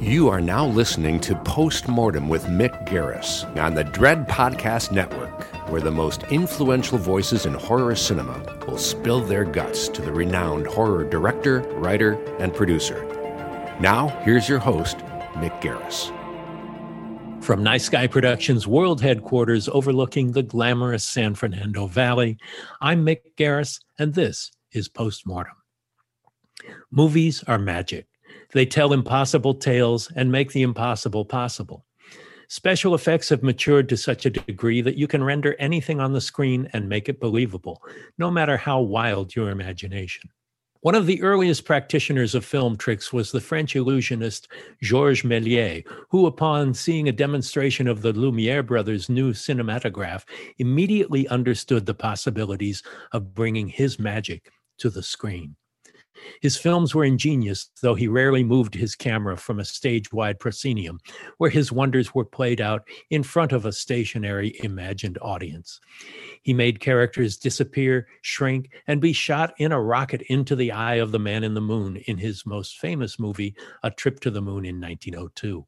You are now listening to Postmortem with Mick Garris on the Dread Podcast Network, where the most influential voices in horror cinema will spill their guts to the renowned horror director, writer, and producer. Now, here's your host, Mick Garris. From Nice Guy Productions world headquarters overlooking the glamorous San Fernando Valley, I'm Mick Garris, and this is Postmortem. Movies are magic. They tell impossible tales and make the impossible possible. Special effects have matured to such a degree that you can render anything on the screen and make it believable, no matter how wild your imagination. One of the earliest practitioners of film tricks was the French illusionist Georges Méliès, who, upon seeing a demonstration of the Lumiere brothers' new cinematograph, immediately understood the possibilities of bringing his magic to the screen. His films were ingenious, though he rarely moved his camera from a stage wide proscenium, where his wonders were played out in front of a stationary imagined audience. He made characters disappear, shrink, and be shot in a rocket into the eye of the man in the moon in his most famous movie, A Trip to the Moon in 1902.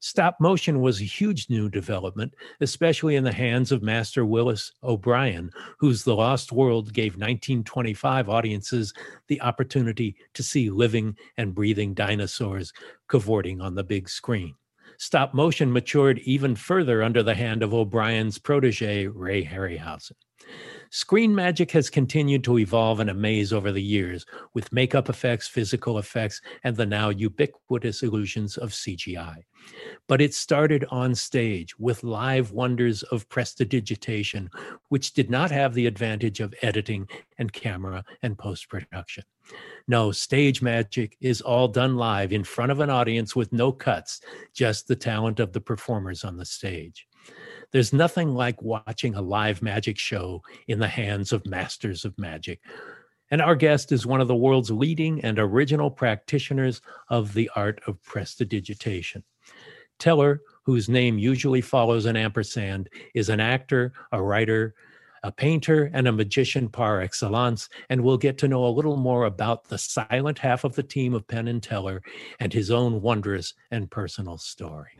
Stop motion was a huge new development, especially in the hands of Master Willis O'Brien, whose The Lost World gave 1925 audiences the opportunity to see living and breathing dinosaurs cavorting on the big screen. Stop motion matured even further under the hand of O'Brien's protege, Ray Harryhausen. Screen magic has continued to evolve and amaze over the years with makeup effects, physical effects, and the now ubiquitous illusions of CGI. But it started on stage with live wonders of prestidigitation, which did not have the advantage of editing and camera and post production. No, stage magic is all done live in front of an audience with no cuts, just the talent of the performers on the stage. There's nothing like watching a live magic show in the hands of masters of magic. And our guest is one of the world's leading and original practitioners of the art of prestidigitation. Teller, whose name usually follows an ampersand, is an actor, a writer, a painter, and a magician par excellence, and we'll get to know a little more about the silent half of the team of Penn and Teller and his own wondrous and personal story.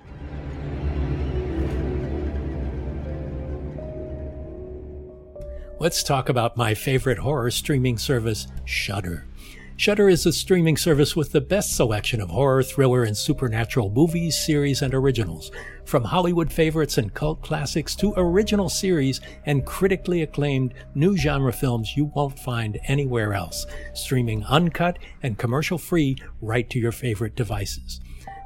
Let's talk about my favorite horror streaming service, Shudder. Shudder is a streaming service with the best selection of horror, thriller, and supernatural movies, series, and originals. From Hollywood favorites and cult classics to original series and critically acclaimed new genre films you won't find anywhere else. Streaming uncut and commercial free right to your favorite devices.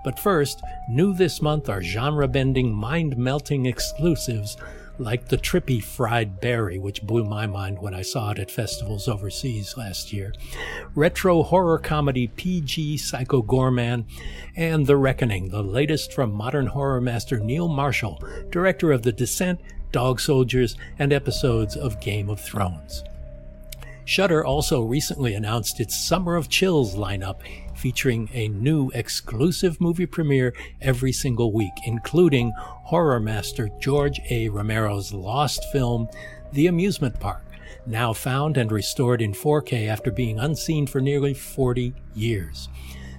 But first, new this month are genre bending, mind melting exclusives like the trippy Fried Barry, which blew my mind when I saw it at festivals overseas last year, retro horror comedy PG Psycho Goreman, and The Reckoning, the latest from modern horror master Neil Marshall, director of The Descent, Dog Soldiers, and episodes of Game of Thrones. Shudder also recently announced its Summer of Chills lineup, featuring a new exclusive movie premiere every single week, including horror master George A. Romero's lost film, The Amusement Park, now found and restored in 4K after being unseen for nearly 40 years.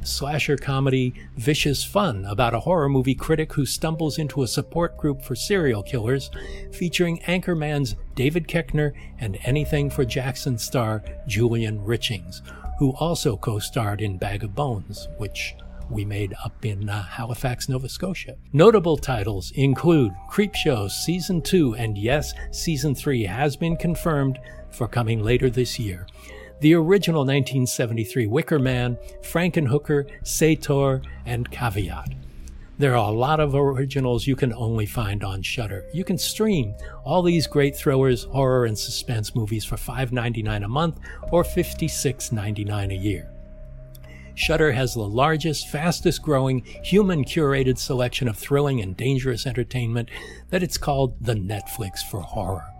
Slasher comedy Vicious Fun about a horror movie critic who stumbles into a support group for serial killers, featuring Anchorman's David Koechner and Anything for Jackson star Julian Richings, who also co starred in Bag of Bones, which we made up in uh, Halifax, Nova Scotia. Notable titles include Creepshow Season 2, and yes, Season 3 has been confirmed for coming later this year. The original 1973 Wicker Man, Frankenhooker, Sator, and Caveat. There are a lot of originals you can only find on Shudder. You can stream all these great thrillers, horror, and suspense movies for $5.99 a month or $56.99 a year. Shudder has the largest, fastest growing, human curated selection of thrilling and dangerous entertainment that it's called the Netflix for horror.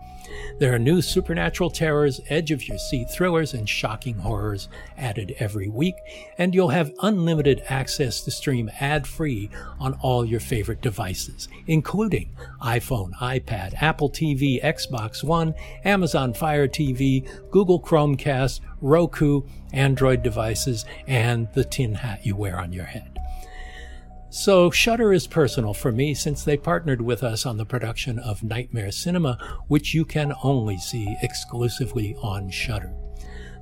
There are new supernatural terrors, edge of your seat thrillers, and shocking horrors added every week, and you'll have unlimited access to stream ad free on all your favorite devices, including iPhone, iPad, Apple TV, Xbox One, Amazon Fire TV, Google Chromecast, Roku, Android devices, and the tin hat you wear on your head. So, Shudder is personal for me since they partnered with us on the production of Nightmare Cinema, which you can only see exclusively on Shudder.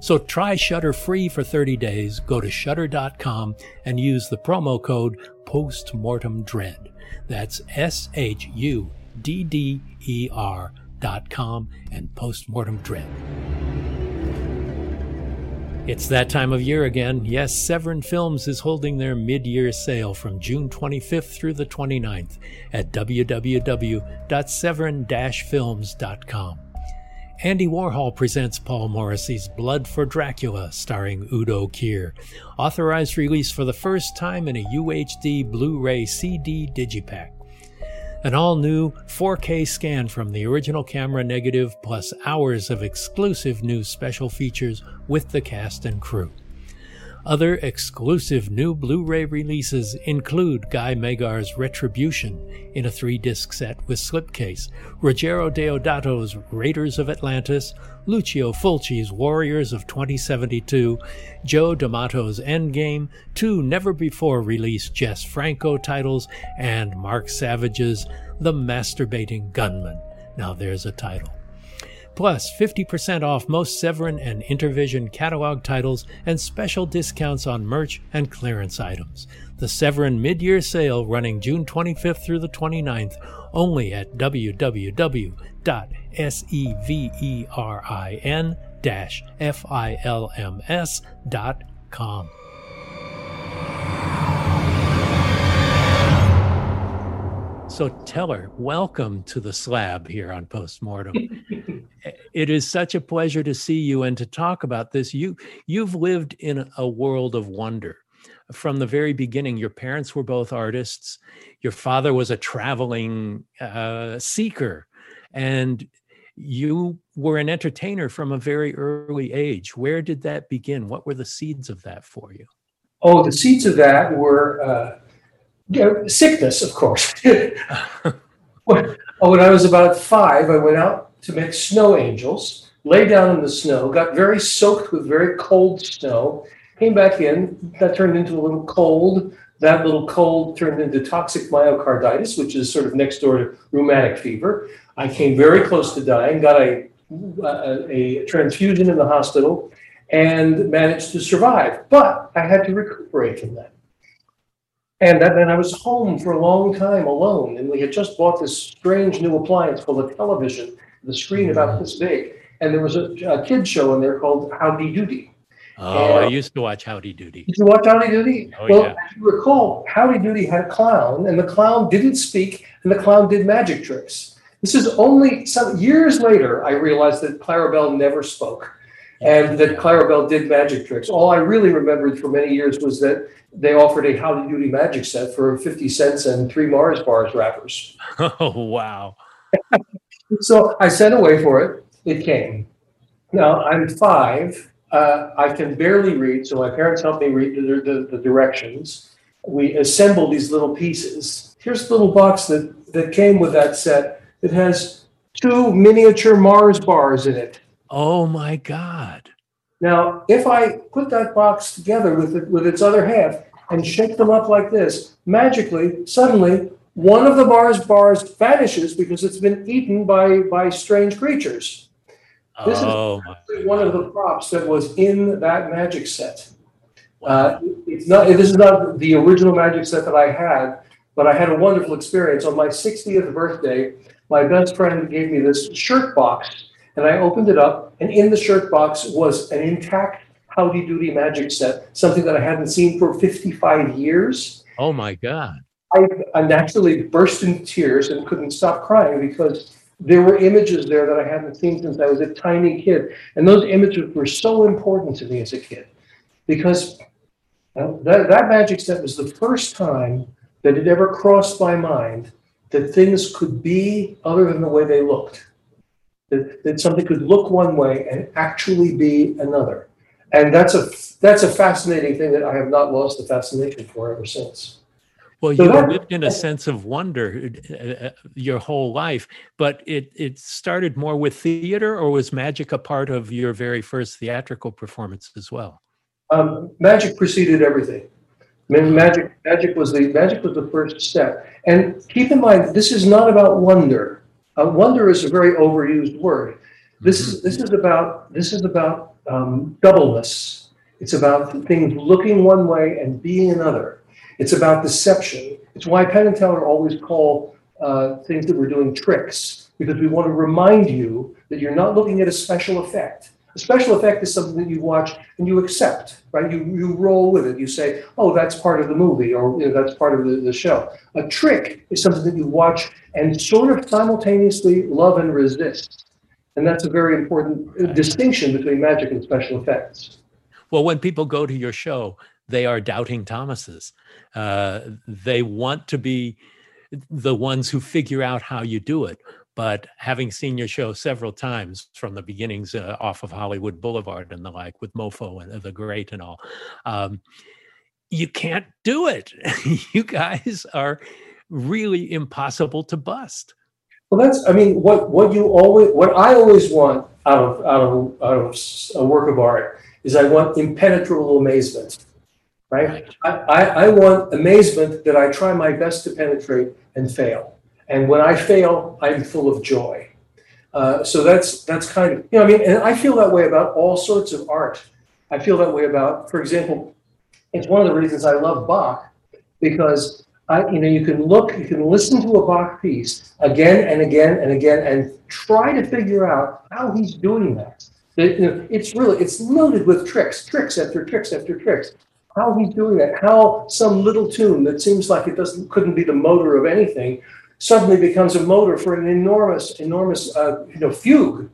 So try Shudder free for 30 days. Go to shudder.com and use the promo code postmortemdread. That's S H U D D E R dot com and postmortem dread. It's that time of year again. Yes, Severin Films is holding their mid year sale from June 25th through the 29th at www.severin films.com. Andy Warhol presents Paul Morrissey's Blood for Dracula, starring Udo Kier. Authorized release for the first time in a UHD Blu ray CD digipack. An all new 4K scan from the original camera negative, plus hours of exclusive new special features with the cast and crew. Other exclusive new Blu ray releases include Guy Magar's Retribution in a three disc set with slipcase, Ruggero Deodato's Raiders of Atlantis, Lucio Fulci's Warriors of 2072, Joe D'Amato's Endgame, two never before released Jess Franco titles, and Mark Savage's The Masturbating Gunman. Now there's a title plus 50% off most Severin and Intervision catalog titles and special discounts on merch and clearance items. The Severin mid-year sale running June 25th through the 29th only at www.severin-films.com. So Teller, welcome to the slab here on Postmortem. it is such a pleasure to see you and to talk about this. You you've lived in a world of wonder from the very beginning. Your parents were both artists. Your father was a traveling uh, seeker, and you were an entertainer from a very early age. Where did that begin? What were the seeds of that for you? Oh, the seeds of that were uh, you know, sickness, of course. when, when I was about five, I went out to make snow angels, lay down in the snow, got very soaked with very cold snow, came back in, that turned into a little cold. That little cold turned into toxic myocarditis, which is sort of next door to rheumatic fever. I came very close to dying, got a, a, a transfusion in the hospital, and managed to survive. But I had to recuperate from that. And then I was home for a long time alone, and we had just bought this strange new appliance called a television the screen about this big. And there was a, a kid show in there called Howdy Doody. Oh, I used to watch Howdy Doody. Did you watch Howdy Doody? Oh, well, yeah. if you recall, Howdy Doody had a clown, and the clown didn't speak, and the clown did magic tricks. This is only some years later I realized that Clarabelle never spoke and that Clarabelle did magic tricks. All I really remembered for many years was that they offered a Howdy Doody magic set for 50 cents and three Mars bars wrappers. Oh, wow. so I sent away for it. It came. Now I'm five. Uh, I can barely read, so my parents helped me read the, the, the directions. We assemble these little pieces. Here's the little box that, that came with that set. It has two miniature Mars bars in it. Oh my God. Now, if I put that box together with it, with its other half and shake them up like this, magically, suddenly, one of the Mars bars vanishes because it's been eaten by, by strange creatures. This oh, is one of the props that was in that magic set. Uh, it's not. This is not the original magic set that I had, but I had a wonderful experience on my 60th birthday. My best friend gave me this shirt box, and I opened it up, and in the shirt box was an intact Howdy Doody magic set, something that I hadn't seen for 55 years. oh my God. I, I naturally burst into tears and couldn't stop crying because there were images there that I hadn't seen since I was a tiny kid. And those images were so important to me as a kid because that, that magic set was the first time that it ever crossed my mind that things could be other than the way they looked. That, that something could look one way and actually be another. And that's a that's a fascinating thing that I have not lost the fascination for ever since. Well, So you that- lived in a sense of wonder uh, uh, your whole life, but it it started more with theater, or was magic a part of your very first theatrical performance as well? Um, magic preceded everything. Magic, magic was the magic was the first step. And keep in mind, this is not about wonder. Uh, wonder is a very overused word. This is this is about this is about um, doubleness. It's about things looking one way and being another. It's about deception. It's why Penn and Teller always call uh, things that we're doing tricks because we want to remind you that you're not looking at a special effect. A special effect is something that you watch and you accept, right? You, you roll with it. You say, oh, that's part of the movie or you know, that's part of the, the show. A trick is something that you watch and sort of simultaneously love and resist. And that's a very important distinction between magic and special effects. Well, when people go to your show, they are doubting Thomases. Uh, they want to be the ones who figure out how you do it. But having seen your show several times from the beginnings uh, off of Hollywood Boulevard and the like with Mofo and the Great and all, um, you can't do it. you guys are really impossible to bust. Well, that's, I mean, what, what you always, what I always want out of, out of, out of a work of art is I want impenetrable amazement, right? I, I, I want amazement that I try my best to penetrate and fail. And when I fail, I'm full of joy. Uh, so that's that's kind of you know I mean, and I feel that way about all sorts of art. I feel that way about, for example, it's one of the reasons I love Bach because I, you know you can look, you can listen to a Bach piece again and again and again and try to figure out how he's doing that. That, you know, it's really it's loaded with tricks, tricks after tricks after tricks. How he's doing that? How some little tune that seems like it doesn't couldn't be the motor of anything suddenly becomes a motor for an enormous, enormous, uh, you know, fugue.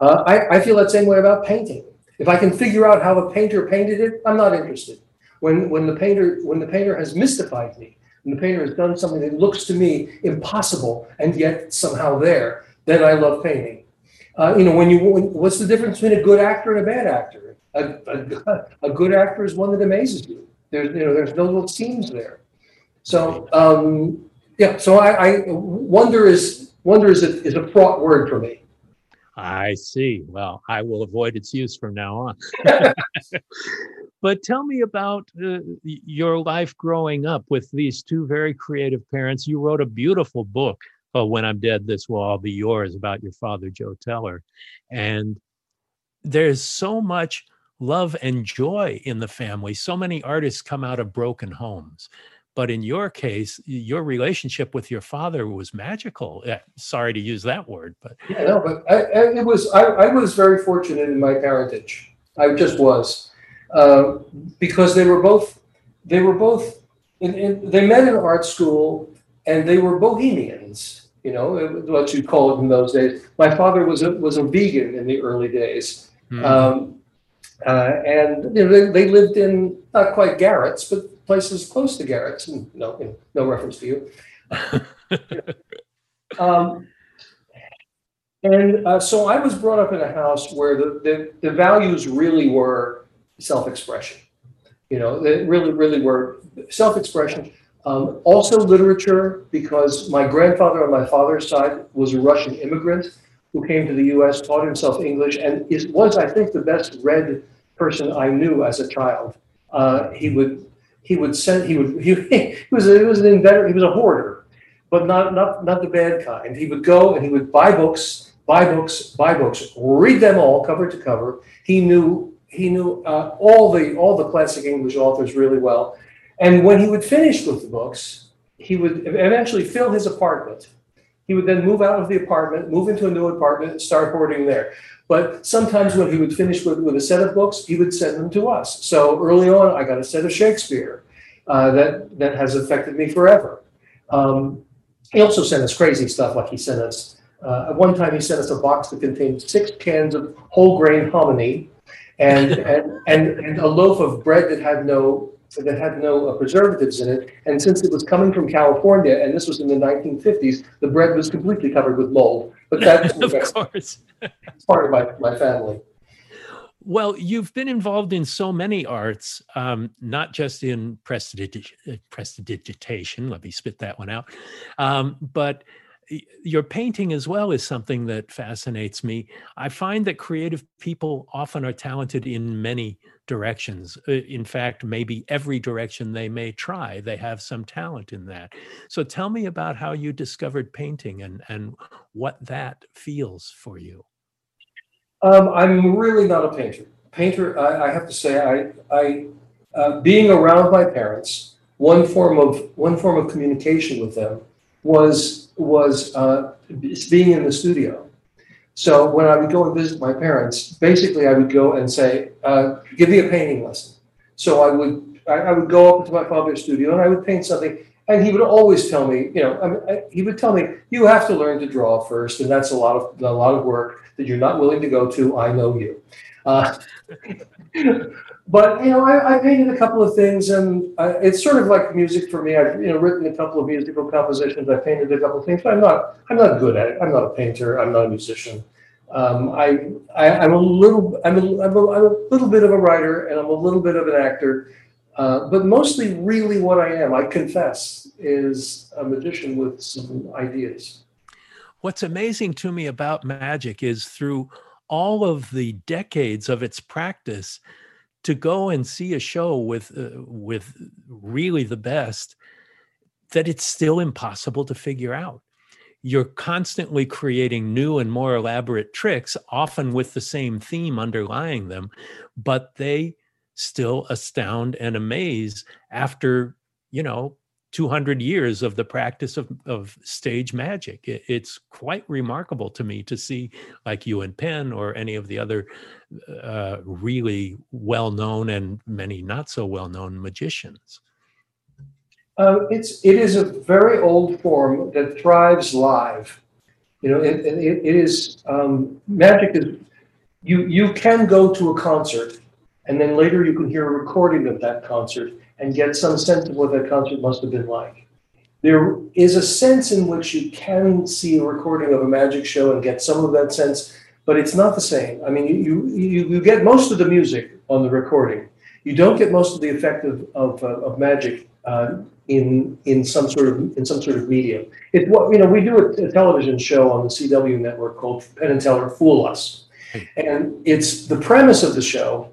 Uh, I, I feel that same way about painting. If I can figure out how the painter painted it, I'm not interested. When when the painter when the painter has mystified me, when the painter has done something that looks to me impossible and yet somehow there, then I love painting. Uh, you know, when you when, what's the difference between a good actor and a bad actor? A, a, a good actor is one that amazes you. There's you know there's no little seams there. So um, yeah, so I, I wonder is wonder is a, is a fraught word for me. I see. Well, I will avoid its use from now on. but tell me about uh, your life growing up with these two very creative parents. You wrote a beautiful book, oh, When I'm Dead, This Will All Be Yours, about your father, Joe Teller. And there's so much love and joy in the family. So many artists come out of broken homes. But in your case, your relationship with your father was magical. Eh, Sorry to use that word, but Yeah, no, but I, I, it was I, I was very fortunate in my parentage. I just was uh, because they were both they were both in, in, they met in art school and they were bohemians. You know what you call it in those days. My father was a was a vegan in the early days, hmm, um, uh, and you know, they, they lived in not quite garrets, but places close to garrets. And no, you know, no reference to you. Um, and uh, so I was brought up in a house where the, the, the values really were self expression. You know, they really, really were self expression, Um, also literature, because my grandfather on my father's side was a Russian immigrant who came to the U.S., taught himself English, and is, was, I think, the best read person I knew as a child. Uh, he would he would send he would he, he was a, he was an inventor he was a hoarder, but not not not the bad kind. He would go and he would buy books, buy books, buy books, read them all cover to cover. He knew he knew uh, all the all the classic English authors really well and when he would finish with the books, he would eventually fill his apartment. He would then move out of the apartment, move into a new apartment, and start hoarding there. But sometimes when he would finish with, with a set of books, he would send them to us. So early on, I got a set of Shakespeare uh, that, that has affected me forever. Um, he also sent us crazy stuff, like he sent us, uh, at one time, he sent us a box that contained six cans of whole grain hominy and, and, and, and a loaf of bread that had no that had no uh, preservatives in it. And since it was coming from California, and this was in the 1950s, the bread was completely covered with mold. But that's of course part of my, my family. Well, you've been involved in so many arts, um, not just in prestidigitation. Let me spit that one out. Um, but your painting as well is something that fascinates me. I find that creative people often are talented in many directions. Uh, in fact, maybe every direction they may try, they have some talent in that. So tell me about how you discovered painting and, and what that feels for you. Um, I'm really not a painter. Painter, I, I have to say, I, I uh, being around my parents, one form of one form of communication with them was was uh, being in the studio. So when I would go and visit my parents, basically I would go and say, uh, "Give me a painting lesson." So I would I, I, would go up to my father's studio and I would paint something, and he would always tell me, you know, I mean, I, he would tell me, "You have to learn to draw first, and that's a lot of a lot of work that you're not willing to go to. I know you." Uh, but you know, I, I, painted a couple of things, and I, it's sort of like music for me. I've you know written a couple of musical compositions. I painted a couple of things, but I'm not I'm not good at it. I'm not a painter. I'm not a musician. Um, I, I am a little I'm a, I'm, a, I'm a little bit of a writer, and I'm a little bit of an actor. Uh, but mostly, really, what I am, I confess, is a magician with some ideas. What's amazing to me about magic is through all of the decades of its practice to go and see a show with uh, with really the best that it's still impossible to figure out. You're constantly creating new and more elaborate tricks often with the same theme underlying them but they still astound and amaze after you know 200 years of the practice of, of stage magic. It, it's quite remarkable to me to see, like you and Penn or any of the other uh, really well known and many not so well known magicians. Uh, it's it is a very old form that thrives live. You know, it, it, it is um, magic is you you can go to a concert and then later you can hear a recording of that concert and get some sense of what that concert must have been like. There is a sense in which you can see a recording of a magic show and get some of that sense, but it's not the same. I mean, you, you, you get most of the music on the recording. You don't get most of the effect of, of, uh, of magic uh, in in some sort of in some sort of medium. It what you know we do a, a, television show on the CW network called Penn and Teller Fool Us, and it's the premise of the show.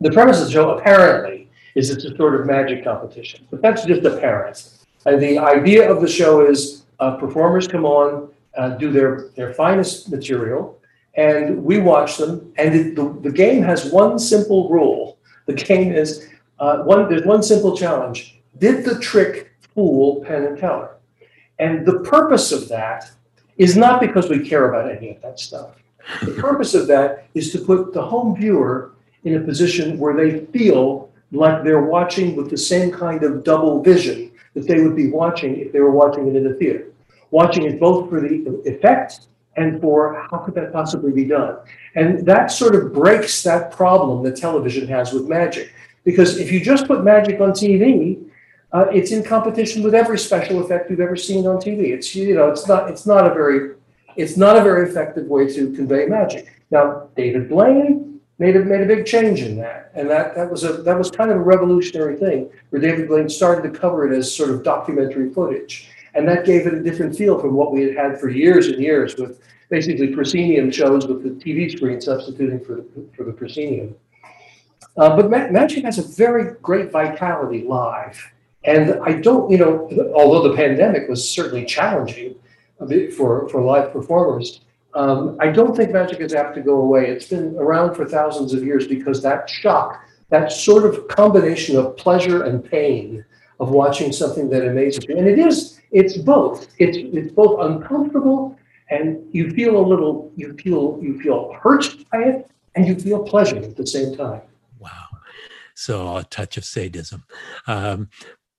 The premise of the show apparently is it's a sort of magic competition. But that's just apparent. And the idea of the show is uh, performers come on, uh, do their, their finest material, and we watch them. And it, the, the game has one simple rule. The game is uh, one. There's one simple challenge. Did the trick fool Penn and Teller? And the purpose of that is not because we care about any of that stuff. The purpose of that is to put the home viewer in a position where they feel like they're watching with the same kind of double vision that they would be watching if they were watching it in the theater. Watching it both for the effect and for how could that possibly be done. And that sort of breaks that problem that television has with magic. Because if you just put magic on TV, uh, it's in competition with every special effect you've ever seen on TV. It's you know it's not it's not a very it's not a very effective way to convey magic. Now David Blaine made a, made a big change in that. And that, that was a that was kind of a revolutionary thing where David Blaine started to cover it as sort of documentary footage. And that gave it a different feel from what we had had for years and years with basically proscenium shows with the TV screen substituting for the, for the proscenium. Uh, but Ma- Magic has a very great vitality live. And I don't, you know, although the pandemic was certainly challenging for, for live performers, um, I don't think magic is apt to go away. It's been around for thousands of years because that shock, that sort of combination of pleasure and pain of watching something that amazes you, and it is, it's both. It's it's both uncomfortable and you feel a little, you feel you feel hurt by it, and you feel pleasure at the same time. Wow. So a touch of sadism. Um,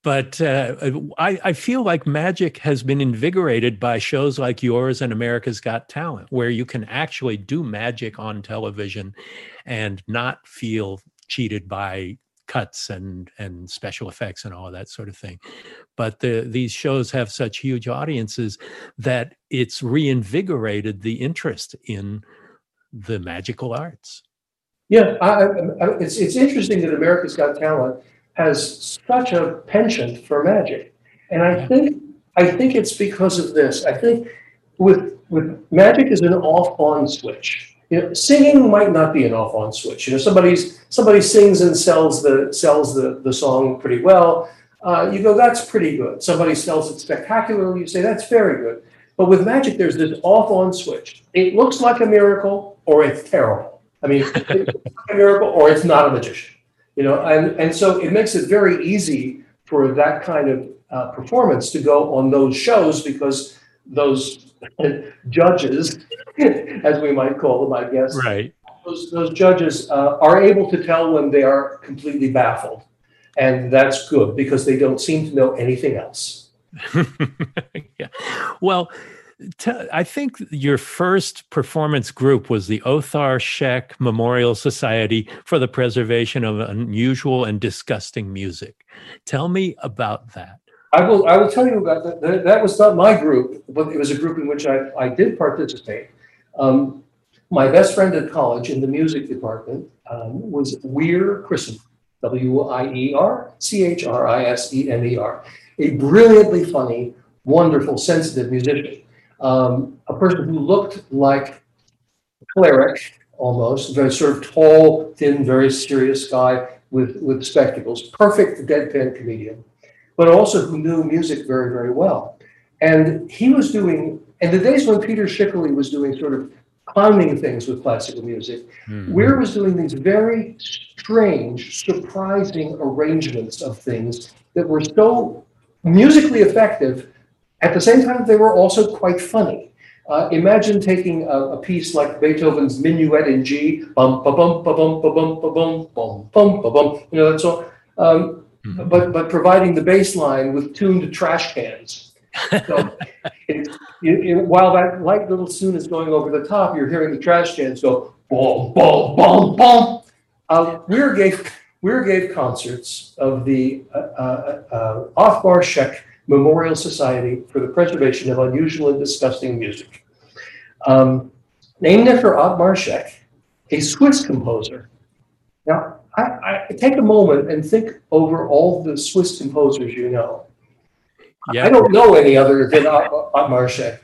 but uh, I, I, feel like magic has been invigorated by shows like yours and America's Got Talent, where you can actually do magic on television and not feel cheated by cuts and and special effects and all that sort of thing. But the, these shows have such huge audiences that it's reinvigorated the interest in the magical arts. Yeah, I, I, it's it's interesting that America's Got Talent has such a penchant for magic. And I think I think it's because of this. I think with with magic is an off-on switch. You know, singing might not be an off-on switch. You know, somebody's somebody sings and sells the sells the, the song pretty well. Uh, you go, that's pretty good. Somebody sells it spectacularly. You say that's very good. But with magic, there's this off-on switch. It looks like a miracle, or it's terrible. I mean, it's a miracle, or it's not a magician you know, and, and so it makes it very easy for that kind of uh, performance to go on those shows because those judges, as we might call them, I guess, right. Those, those judges uh, are able to tell when they are completely baffled. And that's good because they don't seem to know anything else. yeah. Well, I think your first performance group was the Othmar Schoeck Memorial Society for the Preservation of Unusual and Disgusting Music. Tell me about that. I will. I will tell you about that. That was not my group, but it was a group in which I, I did participate. Um, my best friend at college in the music department um, was Weir Chrisemer, W I E R C H R I S E N E R, a brilliantly funny, wonderful, sensitive musician um, a person who looked like a cleric almost, very sort of tall, thin, very serious guy with, with spectacles, perfect deadpan comedian, but also who knew music very, very well. And he was doing, in the days when Peter Schickele was doing sort of clowning things with classical music, mm-hmm. Weir was doing these very strange, surprising arrangements of things that were so musically effective at the same time, they were also quite funny. Uh, imagine taking a, a, piece like Beethoven's Minuet in G, bum ba bum ba bum ba bum ba bum bum bum ba bum. You know that's all. Um, mm-hmm. But but providing the bass line with tuned trash cans. So it, it, it, while that light little tune is going over the top, you're hearing the trash cans go boom boom boom boom. Uh, Weir gave Weir gave concerts of the uh, uh, uh Othmar Schoeck Memorial Society for the Preservation of Unusual and Disgusting Music. Um, named after Othmar Schoeck, a Swiss composer. Now, I, I, take a moment and think over all the Swiss composers you know. Yeah. I don't know any other than Othmar Schoeck.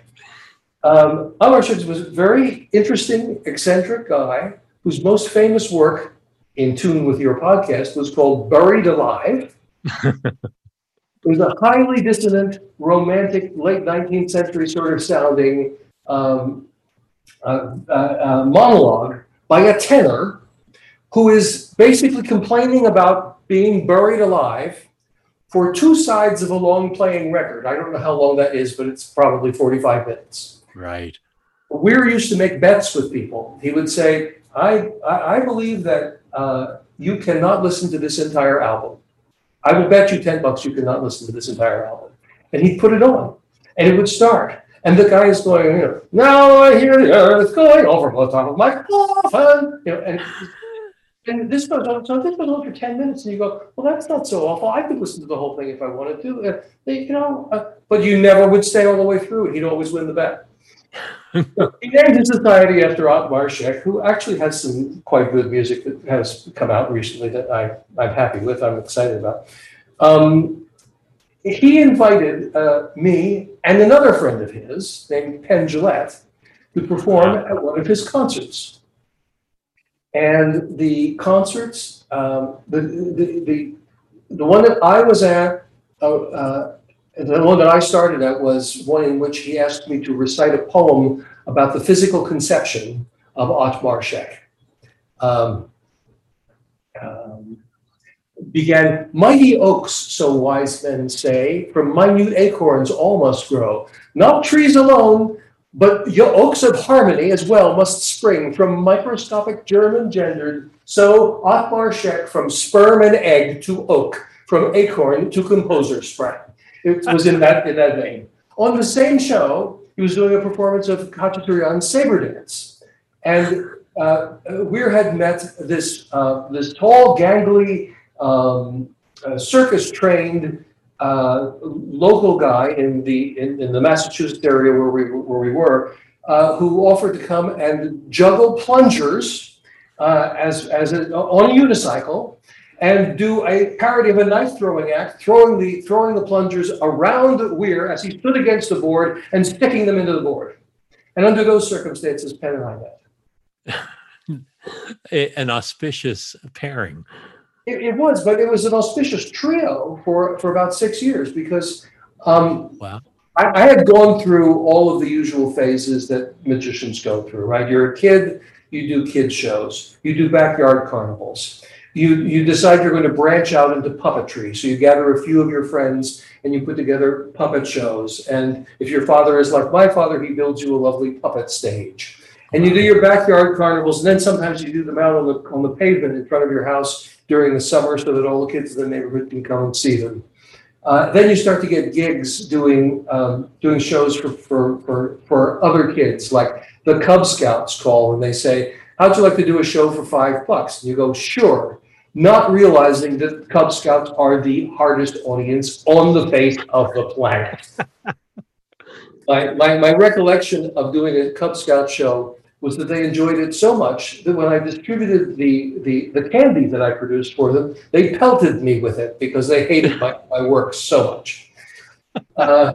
Um, Othmar Schoeck was a very interesting, eccentric guy whose most famous work, in tune with your podcast, was called Buried Alive. It was a highly dissonant, romantic, late 19th century sort of sounding um, uh, uh, uh, monologue by a tenor who is basically complaining about being buried alive for two sides of a long playing record. I don't know how long that is, but it's probably 45 minutes. Right. Weir used to make bets with people. He would say, I, I, I believe that uh, you cannot listen to this entire album. I will bet you 10 bucks you cannot listen to this entire album. And he'd put it on and it would start. And the guy is going, you know, now I hear the earth going over the top of my coffin. You know, and, and this goes on. So this goes on for 10 minutes. And you go, well, that's not so awful. I could listen to the whole thing if I wanted to. You know, uh, but you never would stay all the way through. And he'd always win the bet. He named his society after Othmar Schoeck, who actually has some quite good music that has come out recently that I, I'm happy with, I'm excited about. Um, he invited uh, me and another friend of his named Penn Jillette to perform at one of his concerts. And the concerts, um, the, the, the, the one that I was at, uh, uh, the one that I started at was one in which he asked me to recite a poem about the physical conception of Othmar Schoeck. Um, um, began mighty oaks, so wise men say, from minute acorns all must grow. Not trees alone, but oaks of harmony as well must spring from microscopic germ engendered. So Othmar Schoeck from sperm and egg to oak, from acorn to composer sprang. It was in that in that vein. On the same show, he was doing a performance of Khachaturian's Saber Dance, and uh, Weir had met this uh, this tall, gangly, um, uh, circus-trained uh, local guy in the in, in, the Massachusetts area where we where we were, uh, who offered to come and juggle plungers uh, as as a, on a unicycle and do a parody of a knife throwing act, throwing the throwing the plungers around Weir as he stood against the board and sticking them into the board. And under those circumstances, Penn and I met. An auspicious pairing. It, it, was, but it was an auspicious trio for for about six years because. Um, wow. I, I had gone through all of the usual phases that magicians go through. Right, you're a kid, you do kid shows, you do backyard carnivals you you decide you're going to branch out into puppetry. So you gather a few of your friends and you put together puppet shows. And if your father is like my father, he builds you a lovely puppet stage. And you do your backyard carnivals, and then sometimes you do them out on the on the pavement in front of your house during the summer, so that all the kids in the neighborhood can come and see them. Uh, then you start to get gigs doing um, doing shows for, for for for other kids, like the Cub Scouts call and they say, "How'd you like to do a show for five bucks?" And you go, "Sure." Not realizing that Cub Scouts are the hardest audience on the face of the planet. my, my, my recollection of doing a Cub Scout show was that they enjoyed it so much that when I distributed the, the, the candy that I produced for them, they pelted me with it because they hated my, my work so much. Uh,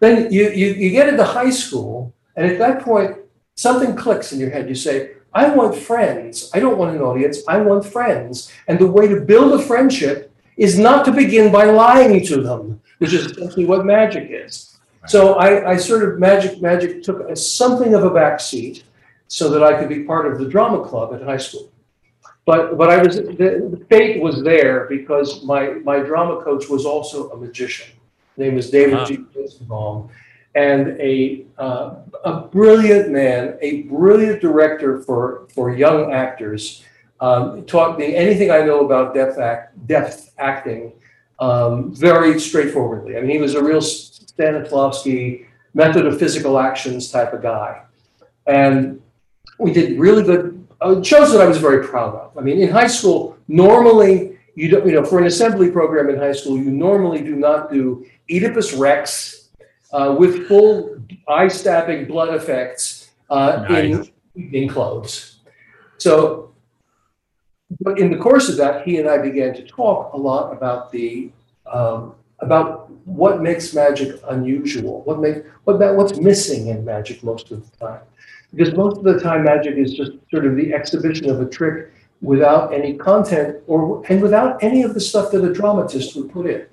then you, you, you get into high school, and at that point, something clicks in your head. You say, I want friends. I don't want an audience. I want friends. And the way to build a friendship is not to begin by lying to them, which is essentially what magic is. So I, I sort of magic magic took a, something of a back seat so that I could be part of the drama club at high school. But but I was the, the fate was there because my my drama coach was also a magician. His name was David uh-huh. G. Rosenbaum and a, uh, a brilliant man, a brilliant director for, for young actors. Um, taught me anything I know about depth, act, depth acting um, very straightforwardly. I mean, he was a real Stanislavski method of physical actions type of guy. And we did really good uh, shows that I was very proud of. I mean, in high school, normally you don't, you know, for an assembly program in high school, you normally do not do Oedipus Rex uh, with full eye stabbing blood effects uh, nice. in, in clothes. So, but in the course of that, he and I began to talk a lot about the um, about what makes magic unusual, what make what that what's missing in magic most of the time, because most of the time magic is just sort of the exhibition of a trick without any content or and without any of the stuff that a dramatist would put in.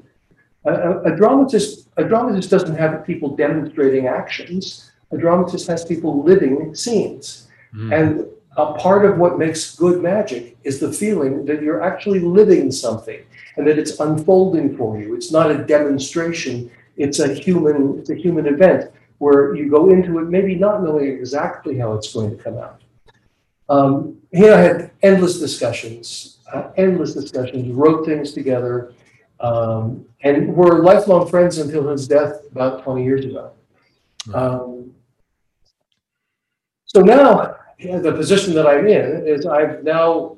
A, a, dramatist, a dramatist doesn't have people demonstrating actions. A dramatist has people living scenes. Mm. And a part of what makes good magic is the feeling that you're actually living something and that it's unfolding for you. It's not a demonstration. It's a human, it's a human event where you go into it maybe not knowing exactly how it's going to come out. Um, he and I had endless discussions, uh, endless discussions, wrote things together, um, and we're lifelong friends until his death about 20 years ago. Um, so now, yeah, the position that I'm in is I've now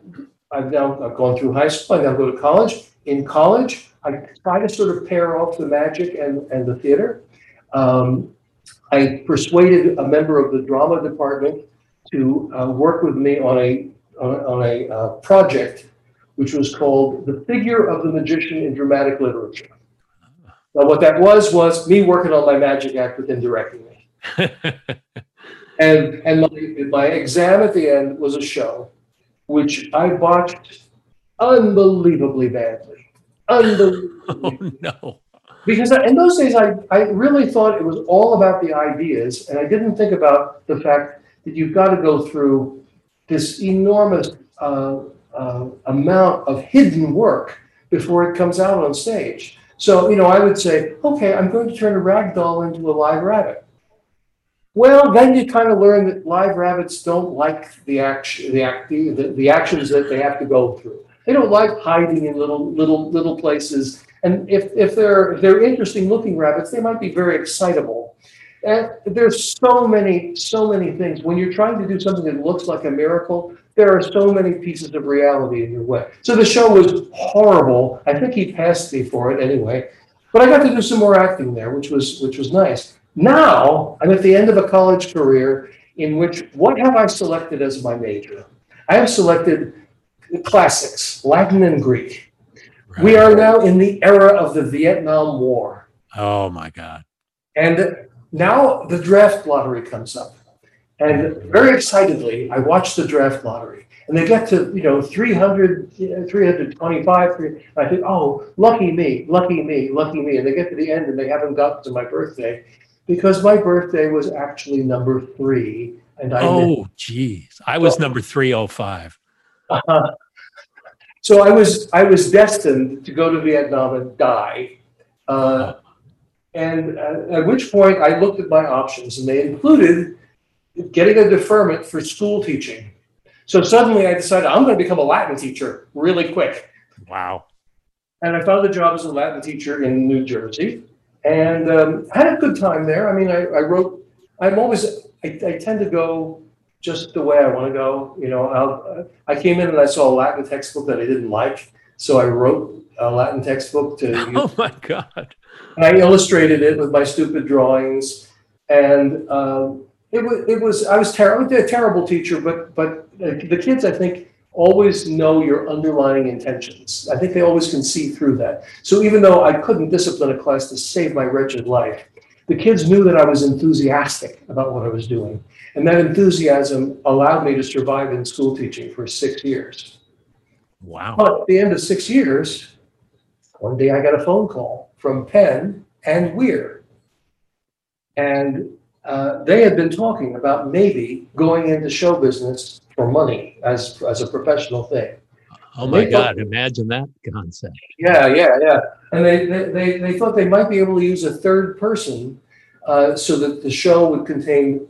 I've now I've gone through high school. I now go to college. In college, I try to sort of pair off the magic and, and the theater. Um, I persuaded a member of the drama department to uh, work with me on a on, on a uh, project which was called The Figure of the Magician in Dramatic Literature. Now, what that was was me working on my magic act with him directing me. and and my, my exam at the end was a show, which I botched unbelievably badly. Unbelievably. Oh no. Because in those days, I, I really thought it was all about the ideas, and I didn't think about the fact that you've got to go through this enormous uh, uh, amount of hidden work before it comes out on stage. So, you know, I would say, okay, I'm going to turn a rag doll into a live rabbit. Well, then you kind of learn that live rabbits don't like the action, the, act, the, the actions that they have to go through. They don't like hiding in little little little places. And if, if they're they're interesting looking rabbits, they might be very excitable. And there's so many so many things when you're trying to do something that looks like a miracle there are so many pieces of reality in your way. So the show was horrible. I think he passed me for it anyway. But I got to do some more acting there, which was which was nice. Now I'm at the end of a college career in which what have I selected as my major? I have selected classics, Latin and Greek. Right. We are now in the era of the Vietnam War. Oh my God. And now the draft lottery comes up. And very excitedly, I watched the draft lottery. And they get to, you know, 300, 325. I think, oh, lucky me, lucky me, lucky me. And they get to the end and they haven't gotten to my birthday because my birthday was actually number three. And I oh, geez. I was number 305. Uh-huh. So I was I was destined to go to Vietnam and die. Uh, and uh, at which point I looked at my options, and they included getting a deferment for school teaching. So suddenly I decided I'm going to become a Latin teacher really quick. Wow. And I found a job as a Latin teacher in New Jersey and um, had a good time there. I mean, I, I wrote, I'm always, I, I, tend to go just the way I want to go. You know, I'll, I came in and I saw a Latin textbook that I didn't like. So I wrote a Latin textbook to. Oh my God. And I illustrated it with my stupid drawings. And um, it was, it was, I was terrible, a terrible teacher, but, but uh, the kids, I think, always know your underlying intentions. I think they always can see through that. So even though I couldn't discipline a class to save my wretched life, the kids knew that I was enthusiastic about what I was doing. And that enthusiasm allowed me to survive in school teaching for six years. Wow. But at the end of six years, one day I got a phone call from Penn and Weir. And uh, they had been talking about maybe going into show business for money as as a professional thing. Oh my God! Thought, imagine that concept. Yeah, yeah, yeah. And they, they they they thought they might be able to use a third person uh, so that the show would contain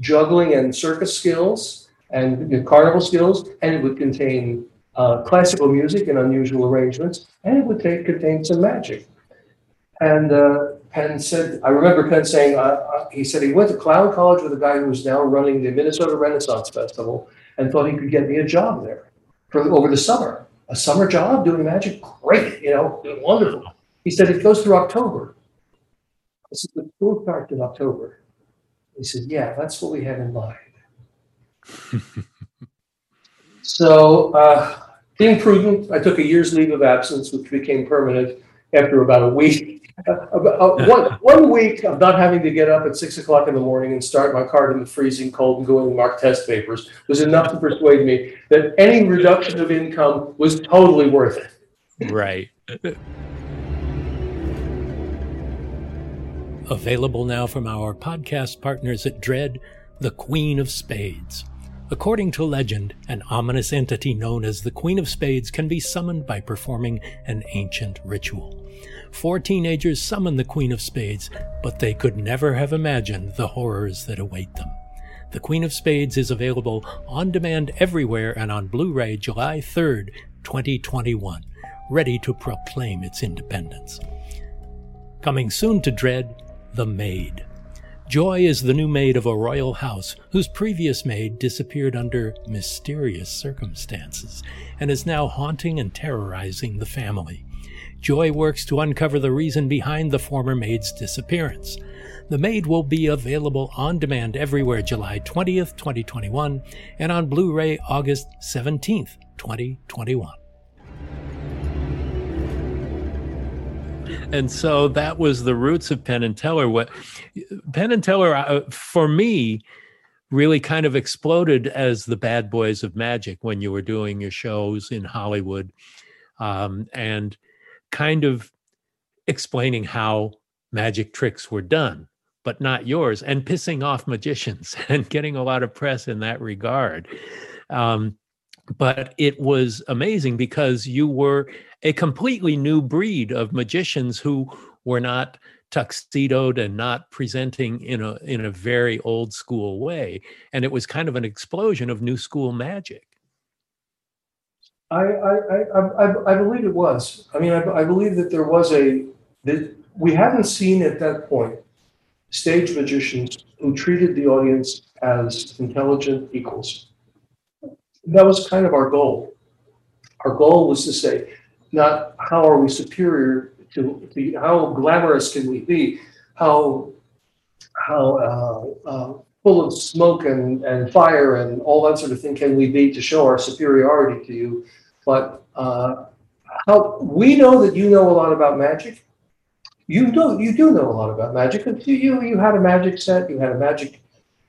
juggling and circus skills and carnival skills, and it would contain uh, classical music and unusual arrangements, and it would take, contain some magic. And uh, Penn said, I remember Penn saying, uh, uh, he said he went to clown college with a guy who was now running the Minnesota Renaissance Festival and thought he could get me a job there for over the summer. A summer job doing magic? Great, you know, wonderful. He said it goes through October. I said, the school starts in October. He said, yeah, that's what we had in mind. so, uh, being prudent, I took a year's leave of absence, which became permanent after about a week. Uh, uh, one, one week of not having to get up at six o'clock in the morning and start my cart in the freezing cold and go and mark test papers was enough to persuade me that any reduction of income was totally worth it. Right. Available now from our podcast partners at Dread, the Queen of Spades. According to legend, an ominous entity known as the Queen of Spades can be summoned by performing an ancient ritual. Four teenagers summon the Queen of Spades, but they could never have imagined the horrors that await them. The Queen of Spades is available on demand everywhere and on Blu ray July 3rd, 2021, ready to proclaim its independence. Coming soon to Dread, The Maid. Joy is the new maid of a royal house whose previous maid disappeared under mysterious circumstances and is now haunting and terrorizing the family. Joy works to uncover the reason behind the former maid's disappearance. The Maid will be available on demand everywhere July 20th, 2021, and on Blu ray August 17th, 2021. And so that was the roots of Penn and Teller. What Penn and Teller, uh, for me, really kind of exploded as the bad boys of magic when you were doing your shows in Hollywood um, and kind of explaining how magic tricks were done, but not yours, and pissing off magicians and getting a lot of press in that regard. Um, but it was amazing because you were a completely new breed of magicians who were not tuxedoed and not presenting in a in a very old school way and it was kind of an explosion of new school magic i i i, I, believe it was. I mean I, I believe that there was a that we hadn't seen at that point stage magicians who treated the audience as intelligent equals. That was kind of our goal. Our goal was to say not how are we superior to, to how glamorous can we be, how how uh, uh, full of smoke and, and fire and all that sort of thing can we be to show our superiority to you, but uh, how we know that you know a lot about magic. You know you do know a lot about magic. You you had a magic set. You had a magic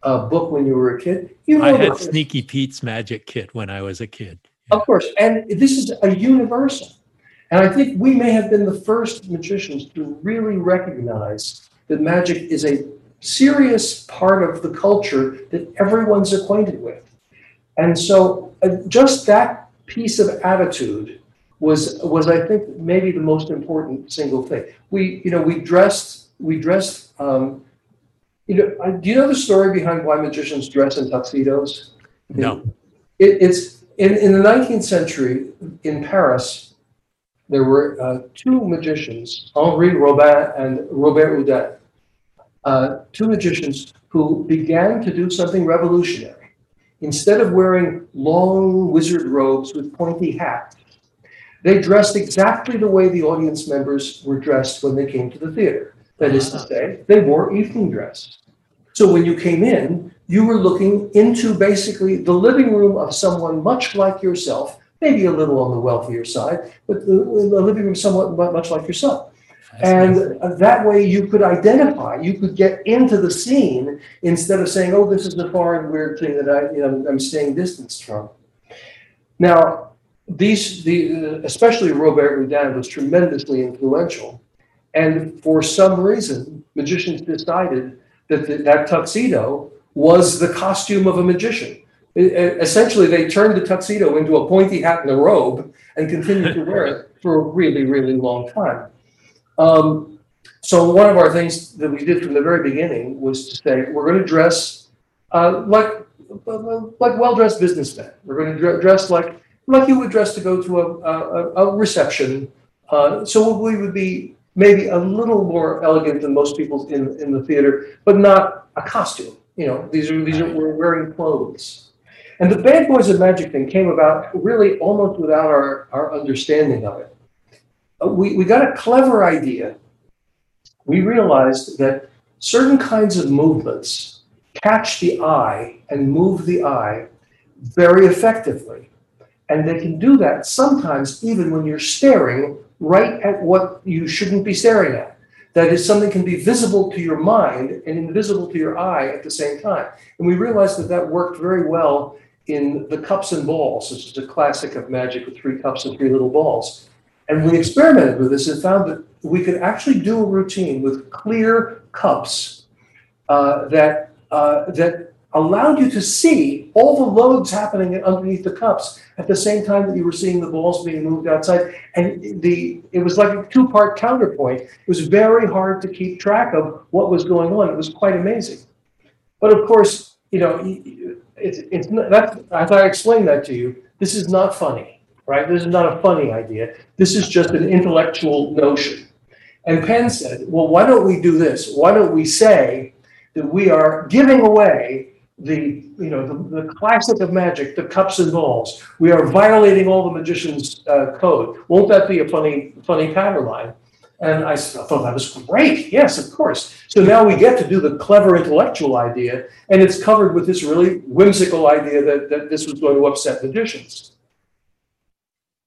uh, book when you were a kid. You know I had Sneaky Pete's magic kit when I was a kid. Yeah. Of course, and this is a universal. And I think we may have been the first magicians to really recognize that magic is a serious part of the culture that everyone's acquainted with. And so uh, just that piece of attitude was was I think maybe the most important single thing. We you know we dressed we dressed um, you know do you know the story behind why magicians dress in tuxedos? No. It, it's in, in the 19th century in Paris there were uh, two magicians, Henri Robin and Robert Houdin, uh, two magicians who began to do something revolutionary. Instead of wearing long wizard robes with pointy hats, they dressed exactly the way the audience members were dressed when they came to the theater. That is to say, they wore evening dress. So when you came in, you were looking into basically the living room of someone much like yourself maybe a little on the wealthier side, but the, the living room somewhat much like yourself. And that way you could identify, you could get into the scene instead of saying, oh, this is the foreign weird thing that I, you know, I'm staying distanced from. Now, these, the, especially Robert Houdin was tremendously influential. And for some reason, magicians decided that the, that tuxedo was the costume of a magician essentially they turned the tuxedo into a pointy hat and a robe and continued to wear it for a really, really long time. Um, so one of our things that we did from the very beginning was to say we're going to dress uh, like like well-dressed businessmen. We're going to dress like like you would dress to go to a, a, a reception. Uh, so we would be maybe a little more elegant than most people in, in the theater, but not a costume. You know, these are these are we're wearing clothes. And the bad boys of magic thing came about really almost without our, our understanding of it. Uh, we, we got a clever idea. We realized that certain kinds of movements catch the eye and move the eye very effectively. And they can do that sometimes even when you're staring right at what you shouldn't be staring at. That is, something can be visible to your mind and invisible to your eye at the same time. And we realized that that worked very well in the cups and balls, which is a classic of magic with three cups and three little balls. And we experimented with this and found that we could actually do a routine with clear cups uh, that uh, that allowed you to see all the loads happening underneath the cups at the same time that you were seeing the balls being moved outside. And the it was like a two-part counterpoint. It was very hard to keep track of what was going on. It was quite amazing. But of course, you know, it's it's not, that's I explained that to you. This is not funny, right? This is not a funny idea. This is just an intellectual notion. And Penn said, well, why don't we do this? Why don't we say that we are giving away the you know the, the classic of magic, the cups and balls. We are violating all the magician's uh, code. Won't that be a funny funny pattern line? And I thought that was great. Yes, of course. So now we get to do the clever intellectual idea, and it's covered with this really whimsical idea that, that this was going to upset magicians.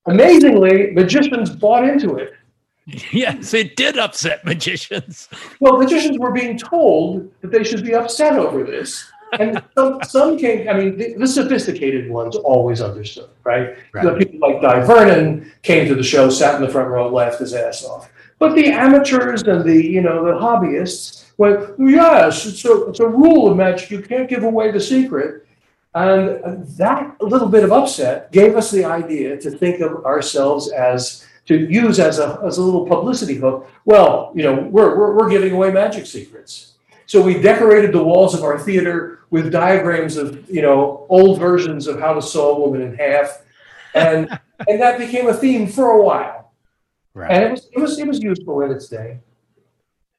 Amazingly, magicians bought into it. Yes, it did upset magicians. Well, magicians were being told that they should be upset over this. And some, some came, I mean, the, the sophisticated ones always understood, right? Right. The people like Dai Vernon came to the show, sat in the front row, and laughed his ass off. But the amateurs and the, you know, the hobbyists went, yes, it's a, it's a rule of magic. You can't give away the secret. And that little bit of upset gave us the idea to think of ourselves as to use as a, as a little publicity hook. Well, you know, we're, we're, we're giving away magic secrets. So we decorated the walls of our theater with diagrams of, you know, old versions of how to saw a woman in half. And, and that became a theme for a while. Right. And it was, it was, it was useful in its day.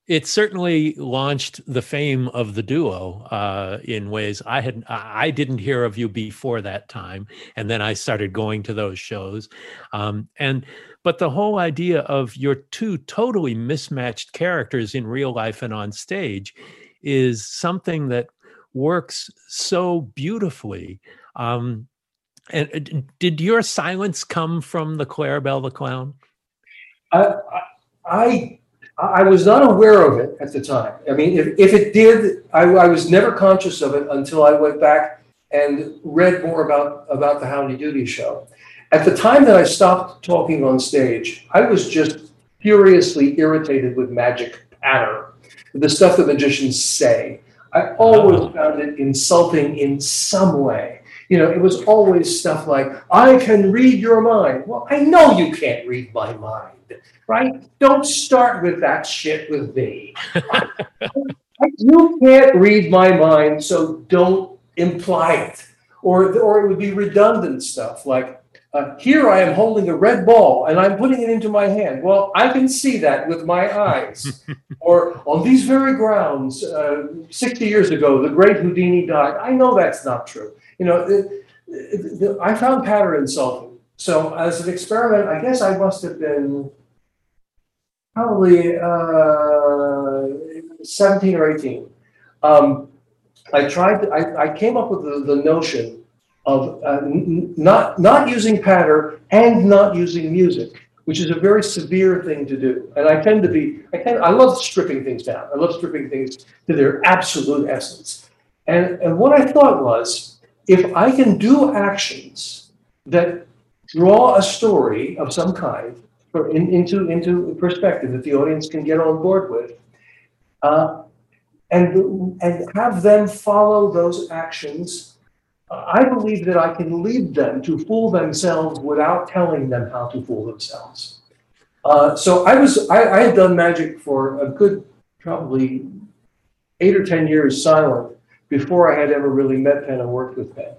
It certainly launched the fame of the duo uh, in ways I had I didn't hear of you before that time, and then I started going to those shows, um, and but the whole idea of your two totally mismatched characters in real life and on stage is something that works so beautifully. Um, and uh, did your silence come from the Clarabelle the clown? I, I, I was not aware of it at the time. I mean, if, if it did, I, I was never conscious of it until I went back and read more about, about the Howdy Doody show. At the time that I stopped talking on stage, I was just furiously irritated with magic patter, the stuff that magicians say. I always oh. found it insulting in some way. You know, it was always stuff like, I can read your mind. Well, I know you can't read my mind, right? Don't start with that shit with me. you can't read my mind, so don't imply it. Or, or it would be redundant stuff like, uh, here I am holding a red ball and I'm putting it into my hand. Well, I can see that with my eyes. or on these very grounds, uh, 60 years ago, the great Houdini died. I know that's not true. You know, it, it, it, I found patter insulting. So as an experiment, I guess I must have been probably uh, 17 or 18. Um, I tried, to, I, I came up with the, the notion of uh, n- not, not using patter and not using music, which is a very severe thing to do. And I tend to be, I tend, I love stripping things down. I love stripping things to their absolute essence. And, and what I thought was, if I can do actions that draw a story of some kind for, in, into, into perspective that the audience can get on board with, uh, and, and have them follow those actions I believe that I can lead them to fool themselves without telling them how to fool themselves. Uh, so I was I, I, had done magic for a good probably eight or ten years silent before I had ever really met Penn and worked with Penn.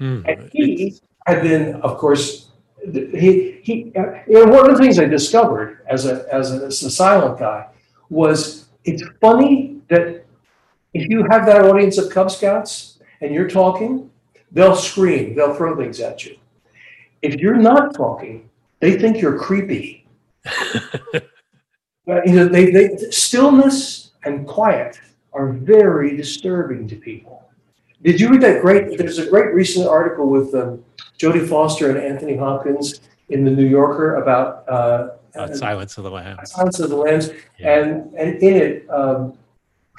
Mm, and he had been, of course, he he. You know, one of the things I discovered as a as a, as a silent guy was it's funny that if you have that audience of Cub Scouts and you're talking, They'll scream, they'll throw things at you. If you're not talking, they think you're creepy. you know, they, they, stillness and quiet are very disturbing to people. Did you read that great? There's a great recent article with um, Jodie Foster and Anthony Hopkins in the New Yorker about uh, uh, Silence of the Lambs. Silence of the Lambs, yeah. and and in it, um,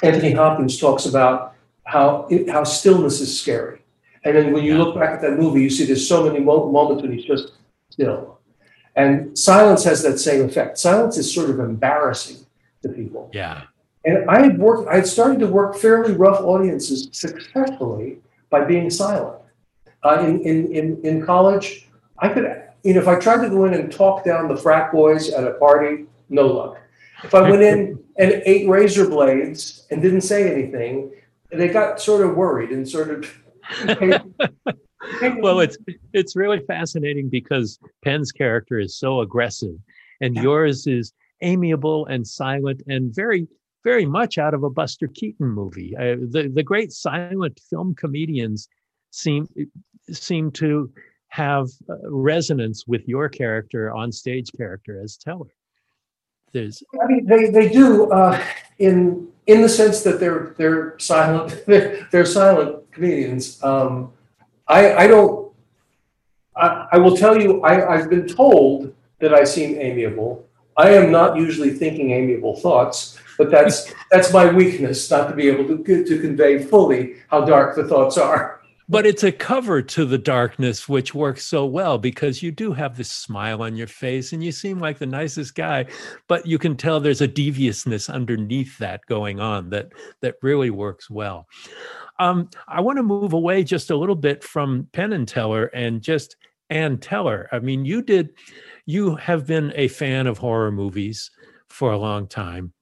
Anthony Hopkins talks about how it, how stillness is scary. And then when you look back at that movie, you see there's so many mo- moments when he's just still. And silence has that same effect. Silence is sort of embarrassing to people. Yeah. And I had worked, I had started to work fairly rough audiences successfully by being silent. Uh, in, in, in, in college, I could, you know, if I tried to go in and talk down the frat boys at a party, no luck. If I went in and ate razor blades and didn't say anything, they got sort of worried and sort of well, it's it's really fascinating because Penn's character is so aggressive, and yours is amiable and silent and very very much out of a Buster Keaton movie. Uh, the the great silent film comedians seem seem to have uh, resonance with your character on stage character as Teller. there's. I mean, they they do uh, in in the sense that they're they're silent they're, they're silent comedians. Um, I I don't. I, I will tell you. I I've been told that I seem amiable. I am not usually thinking amiable thoughts, but that's that's my weakness, not to be able to to convey fully how dark the thoughts are. But it's a cover to the darkness which works so well because you do have this smile on your face and you seem like the nicest guy but you can tell there's a deviousness underneath that going on that that really works well. Um, i want to move away just a little bit from penn and teller and just ann teller. I mean you did you have been a fan of horror movies for a long time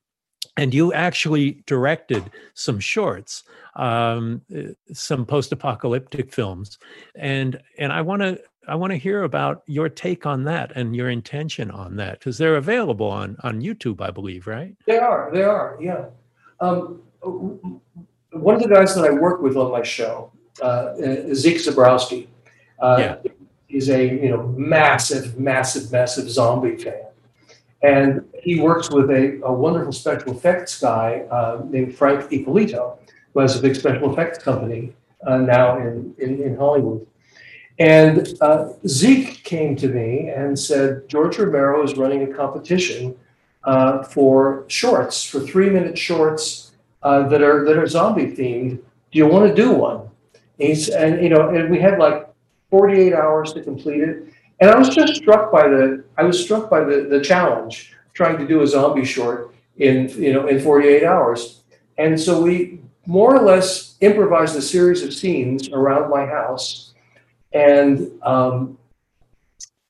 and you actually directed some shorts um, uh, some post-apocalyptic films. And and i want to i want to hear about your take on that and your intention on that because they're available on on youtube i believe right? They are they are yeah. Um, one of the guys that i work with on my show uh, zeke zabrowski uh, yeah. is a you know massive massive massive zombie fan. And he works with a, a wonderful special effects guy uh, named Frank Ippolito, who has a big special effects company uh, now in, in, in, Hollywood. And uh, Zeke came to me and said, George Romero is running a competition uh, for shorts, for three minute shorts uh, that are that are zombie themed. Do you want to do one? And, he's, and you know, and we had like 48 hours to complete it. And I was just struck by the I was struck by the the challenge trying to do a zombie short in you know in 48 hours. And so we more or less improvised a series of scenes around my house, and um,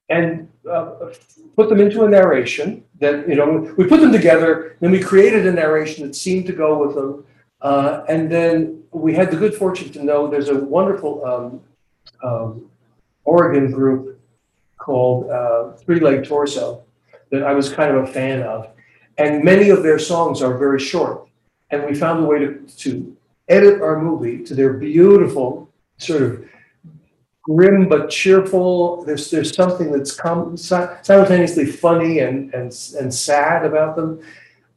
and uh, put them into a narration that you know we put them together. Then we created a narration that seemed to go with them, uh, and then we had the good fortune to know there's a wonderful um, um, Oregon group called uh, Three Leg Torso that I was kind of a fan of. And many of their songs are very short. And we found a way to, to edit our movie to their beautiful, sort of grim but cheerful. There's, there's something that's simultaneously funny and, and, and sad about them.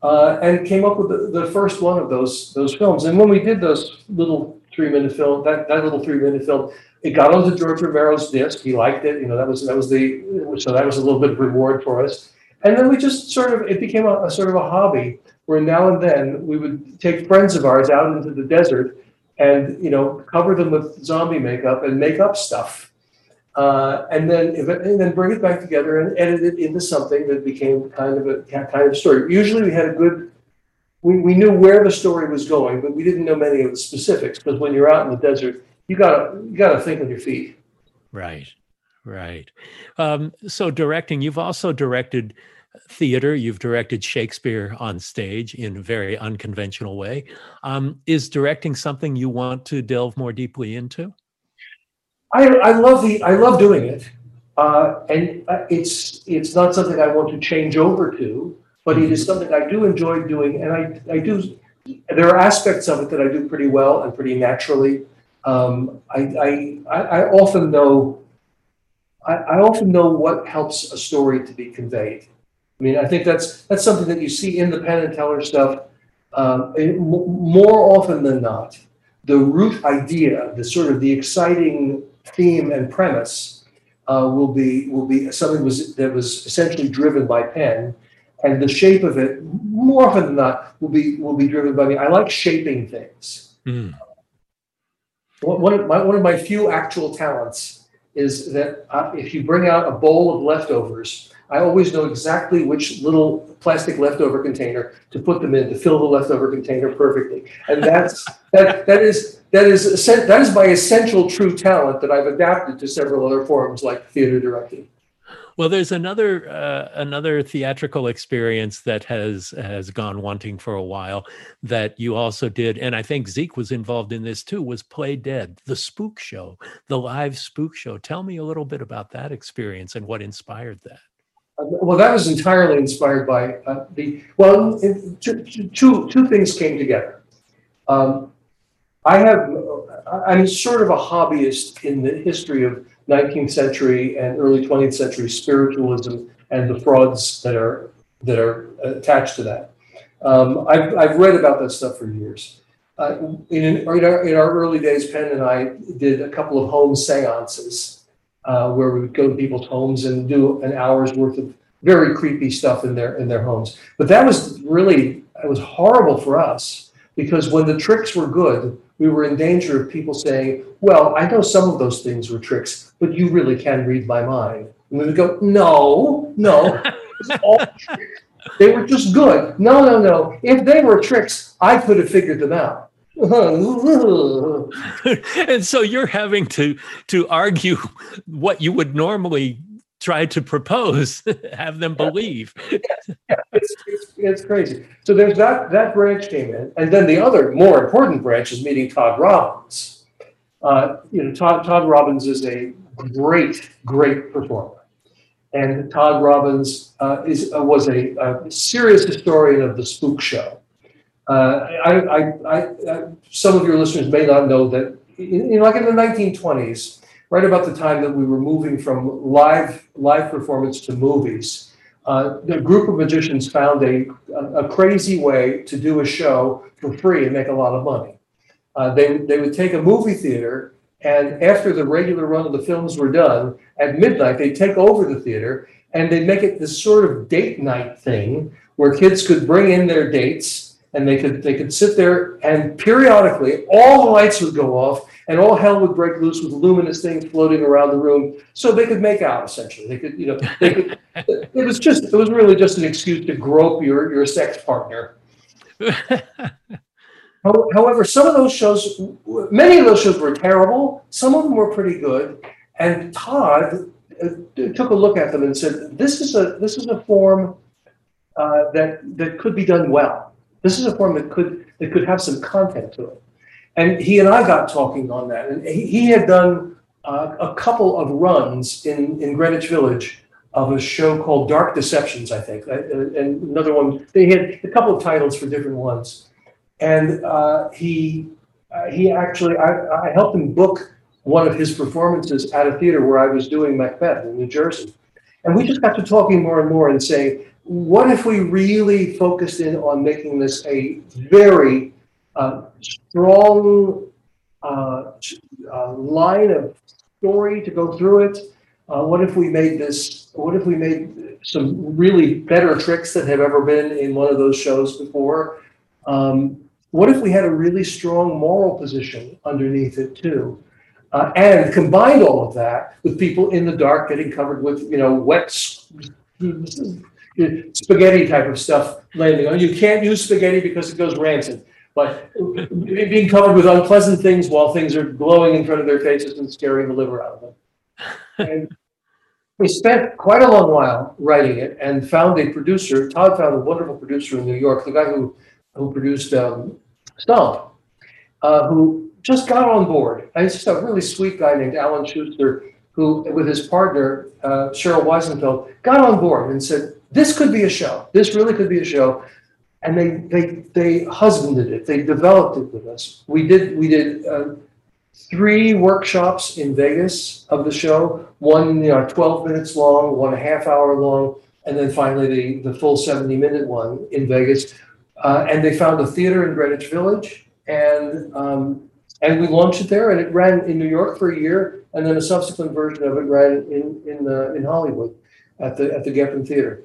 Uh, and came up with the, the first one of those those films. And when we did those little three minute film, that, that little three minute film, it got onto George Romero's disc. He liked it. You know, that was that was the so that was a little bit of reward for us. And then we just sort of it became a, a sort of a hobby where now and then we would take friends of ours out into the desert and you know cover them with zombie makeup and make up stuff. Uh, and then and then bring it back together and edit it into something that became kind of a kind of story. Usually we had a good we, we knew where the story was going, but we didn't know many of the specifics because when you're out in the desert, you gotta you gotta think on your feet. Right, right. Um, so directing, you've also directed theater. You've directed Shakespeare on stage in a very unconventional way. Um, is directing something you want to delve more deeply into? I, I love the I love doing it, uh, and uh, it's it's not something I want to change over to, but it is mm-hmm. something I do enjoy doing, and I I do. There are aspects of it that I do pretty well and pretty naturally um, I, I, I often know I, I often know what helps a story to be conveyed. I mean, I think that's that's something that you see in the Penn and Teller stuff um, more often than not. The root idea, the sort of the exciting theme and premise, uh, will be will be something was that was essentially driven by Penn, and the shape of it, more often than not, will be will be driven by me. I like shaping things. Mm one of my, one of my few actual talents is that if you bring out a bowl of leftovers, I always know exactly which little plastic leftover container to put them in to fill the leftover container perfectly. And that's that that is that is that is my essential true talent that I've adapted to several other forms like theater directing. Well, there's another uh, another theatrical experience that has has gone wanting for a while that you also did, and I think Zeke was involved in this too. Was Play Dead, the spook show, the live spook show? Tell me a little bit about that experience and what inspired that. Uh, well, that was entirely inspired by uh, the well, it, two, two, two things came together. Um, I have I'm sort of a hobbyist in the history of 19th century and early 20th century spiritualism and the frauds that are that are attached to that. Um, I've, I've read about that stuff for years. Uh, in, in, our, in our early days, Penn and I did a couple of home seances uh, where we would go to people's homes and do an hour's worth of very creepy stuff in their in their homes. But that was really it was horrible for us because when the tricks were good, we were in danger of people saying, "Well, I know some of those things were tricks, but you really can read my mind." And we would go, "No, no. They were just good. No, no, no. If they were tricks, I could have figured them out." and so you're having to to argue what you would normally try to propose, have them believe. yeah, yeah. It's, it's, it's, crazy. So there's that that branch came in, and then the other more important branch is meeting Todd Robbins. Uh, you know, Todd Todd Robbins is a great great performer, and Todd Robbins uh, is uh, was a, a, serious historian of the spook show. Uh, I, I, I, some of your listeners may not know that, in, in like in the 1920s right about the time that we were moving from live live performance to movies, uh, group of magicians found a, a, crazy way to do a show for free and make a lot of money. Uh, they, they would take a movie theater, and after the regular run of the films were done, at midnight, they'd take over the theater and they'd make it this sort of date night thing where kids could bring in their dates and they could they could sit there and periodically all the lights would go off and all hell would break loose with luminous things floating around the room. So they could make out essentially. They could you know they could it was just it was really just an excuse to grope your your sex partner. However some of those shows many of those shows were terrible. Some of them were pretty good. And todd uh, took a look at them and said this is a this is a form uh, that that could be done well this is a form that could that could have some content to it and he and I got talking on that. And he, he had done uh, a couple of runs in, in Greenwich Village of a show called Dark Deceptions, I think. Uh, and another one, they had a couple of titles for different ones. And uh, he, uh, he actually, I, I helped him book one of his performances at a theater where I was doing Macbeth in New Jersey. And we just got to talking more and more and saying, what if we really focused in on making this a very uh, strong uh, uh, line of story to go through it. Uh, what if we made this? What if we made some really better tricks that have ever been in one of those shows before? Um, what if we had a really strong moral position underneath it too? Uh, and combined all of that with people in the dark getting covered with, you know, wet spaghetti type of stuff on. You can't use spaghetti because it goes rancid but being covered with unpleasant things while things are glowing in front of their faces and scaring the liver out of them. And we spent quite a long while writing it and found a producer. Todd found a wonderful producer in New York, the guy who who produced um, Stomp, uh, who just got on board. And he's just a really sweet guy named Alan Schuster, who, with his partner uh, Cheryl Wiesenfeld, got on board and said, "This could be a show. This really could be a show." and they they they husbanded it. They developed it with us. We did we did uh, three workshops in Vegas of the show. One you know twelve minutes long, one a half hour long, and then finally the the full seventy minute one in Vegas. Uh, and they found a theater in Greenwich Village, and um, and we launched it there, and it ran in New York for a year, and then a subsequent version of it ran in in uh, in Hollywood at the at the Geffen Theater.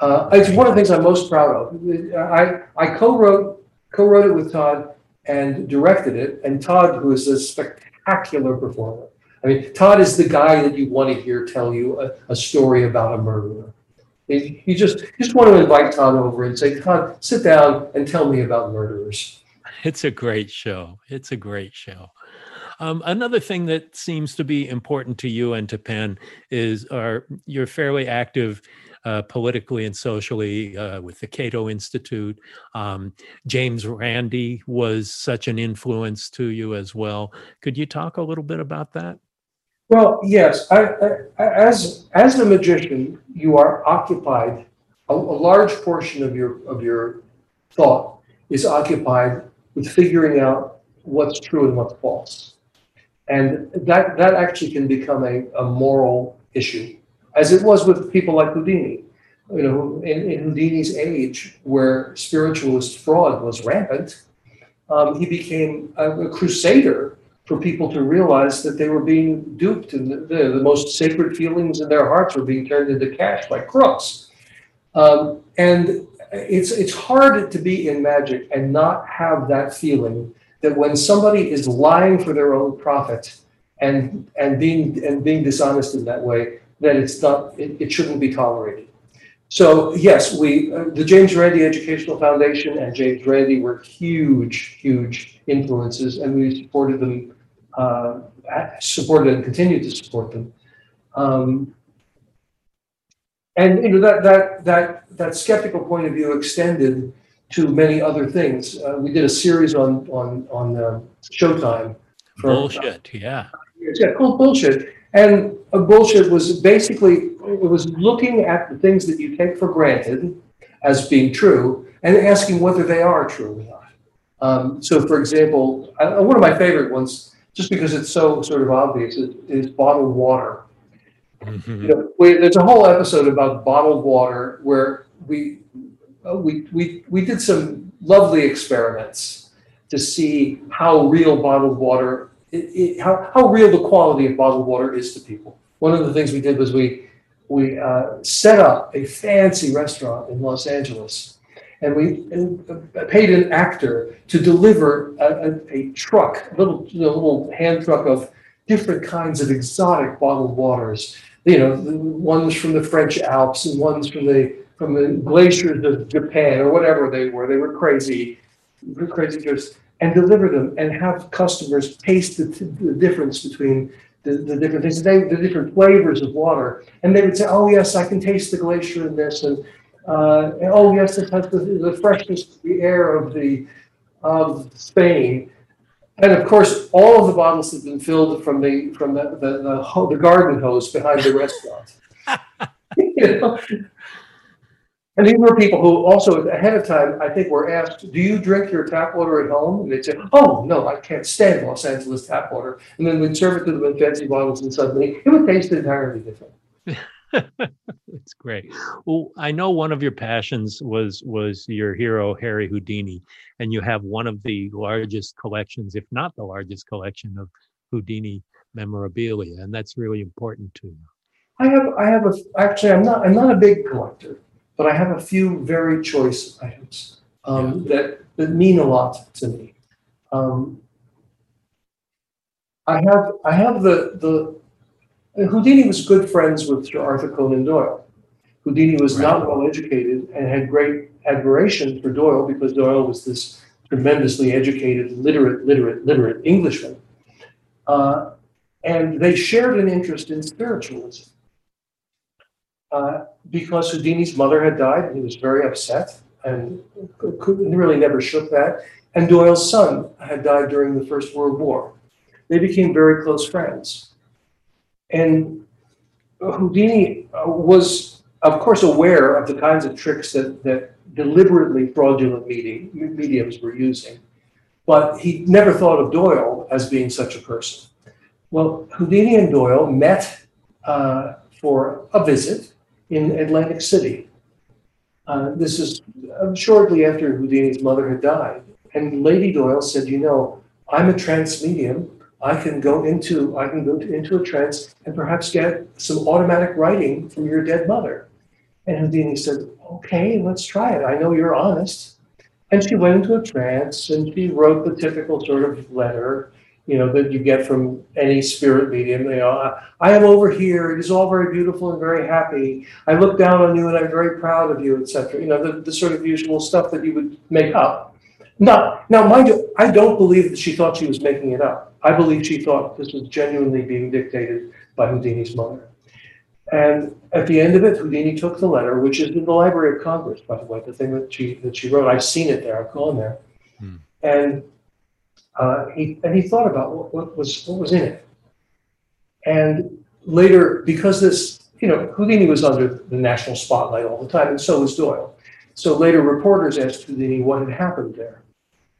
Uh, it's one of the things I'm most proud of. I, I co-wrote co-wrote it with Todd and directed it. And Todd, who is a spectacular performer. I mean, Todd is the guy that you want to hear tell you a, a story about a murderer. You just you just want to invite Todd over and say, Todd, sit down and tell me about murderers. It's a great show. It's a great show. Um, another thing that seems to be important to you and to Penn is are you're fairly active uh, politically and socially uh, with the Cato Institute. Um, James Randi was such an influence to you as well. Could you talk a little bit about that? Well, yes. I, I, as as a magician, you are occupied. A, a large portion of your of your thought is occupied with figuring out what's true and what's false, and that that actually can become a, a moral issue as it was with people like Houdini. you know, in, in Houdini's age, where spiritualist fraud was rampant, um, he became a, a, crusader for people to realize that they were being duped and the, the, the, most sacred feelings in their hearts were being turned into cash by crooks. Um, and it's it's hard to be in magic and not have that feeling that when somebody is lying for their own profit and and being and being dishonest in that way, that it's not it, it shouldn't be tolerated. So yes, we uh, the James Randi Educational Foundation and James Randi were huge, huge influences, and we supported them, uh, supported and continue to support them. Um, and you know that that that that skeptical point of view extended to many other things. Uh, we did a series on on on uh, Showtime. For, bullshit, yeah. Yeah, called bullshit. And a bullshit was basically it was looking at the things that you take for granted as being true and asking whether they are true or not. Um, so, for example, uh, one of my favorite ones, just because it's so sort of obvious, is, is bottled water. Mm-hmm. You know, we, there's a whole episode about bottled water where we uh, we we we did some lovely experiments to see how real bottled water it, it, how how real the quality of bottled water is to people. One of the things we did was we we uh, set up a fancy restaurant in Los Angeles, and we uh, paid an actor to deliver a, a, a truck, a little you know, little hand truck of different kinds of exotic bottled waters you know, ones from the French Alps and ones from the from the glaciers of Japan or whatever they were. They were crazy, crazy just and deliver them and have customers taste the, the difference between the, the different things, they, the different flavors of water. And they would say, oh, yes, I can taste the glacier in this. And, uh, and oh, yes, it has the, the freshness of the air of the of Spain. And of course, all of the bottles have been filled from the from the the, the, the garden hose behind the restaurant. you know? And these were people who also ahead of time, I think, were asked, "Do you drink your tap water at home?" And they'd say, "Oh no, I can't stand Los Angeles tap water." And then we'd serve it to them in fancy bottles, and suddenly it would taste entirely different. It's great. Well, I know one of your passions was was your hero Harry Houdini, and you have one of the largest collections, if not the largest collection of Houdini memorabilia, and that's really important to you. I have I have a actually I'm not I'm not a big collector, but I have a few very choice items um, yeah. that that mean a lot to me. Um, I have I have the the Houdini was good friends with Sir Arthur Conan Doyle. Houdini was right. not well educated and had great admiration for Doyle because Doyle was this tremendously educated, literate, literate, literate Englishman. Uh, and they shared an interest in spiritualism. Uh, because Houdini's mother had died, he was very upset and could, really never shook that. And Doyle's son had died during the First World War. They became very close friends. And Houdini uh, was, of course, aware of the kinds of tricks that, that deliberately fraudulent mediums were using, but he never thought of Doyle as being such a person. Well, Houdini and Doyle met uh, for a visit in Atlantic City. Uh, this is uh, shortly after Houdini's mother had died. And Lady Doyle said, You know, I'm a trance medium I can go into I can go to, into a trance and perhaps get some automatic writing from your dead mother. And Houdini said, "Okay, let's try it. I know you're honest." And she went into a trance and she wrote the typical sort of letter, you know, that you get from any spirit medium. You know, I am over here. It is all very beautiful and very happy. I look down on you and I'm very proud of you, etc. You know, the, the sort of usual stuff that you would make up. Now, now, mind you, I don't believe that she thought she was making it up. I believe she thought this was genuinely being dictated by Houdini's mother. And at the end of it, Houdini took the letter, which is in the Library of Congress, by the way, the thing that she that she wrote. I've seen it there. I've gone there, hmm. and uh, he and he thought about what, what was what was in it. And later, because this, you know, Houdini was under the national spotlight all the time, and so was Doyle. So later, reporters asked Houdini what had happened there.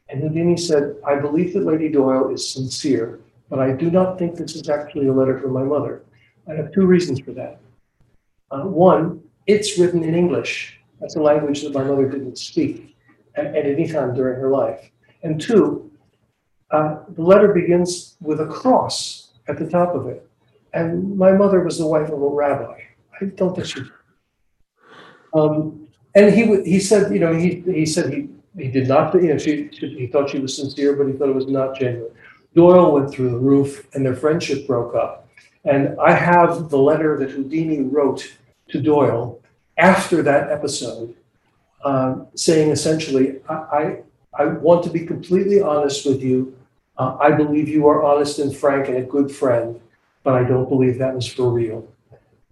And Houdini said, I believe that Lady Doyle is sincere, but I do not think this is actually a letter from my mother. I have two reasons for that. Uh, one, it's written in English. That's a language that my mother didn't speak at, at any time during her life. And two, uh, the letter begins with a cross at the top of it. And my mother was the wife of a rabbi. I don't think she. Um, and he he said, you know, he he said he he did not, you know, she, she he thought she was sincere, but he thought it was not genuine. Doyle went through the roof, and their friendship broke up. And I have the letter that Houdini wrote to Doyle after that episode, um, saying essentially, I, I, I want to be completely honest with you. Uh, I believe you are honest and frank and a good friend, but I don't believe that was for real.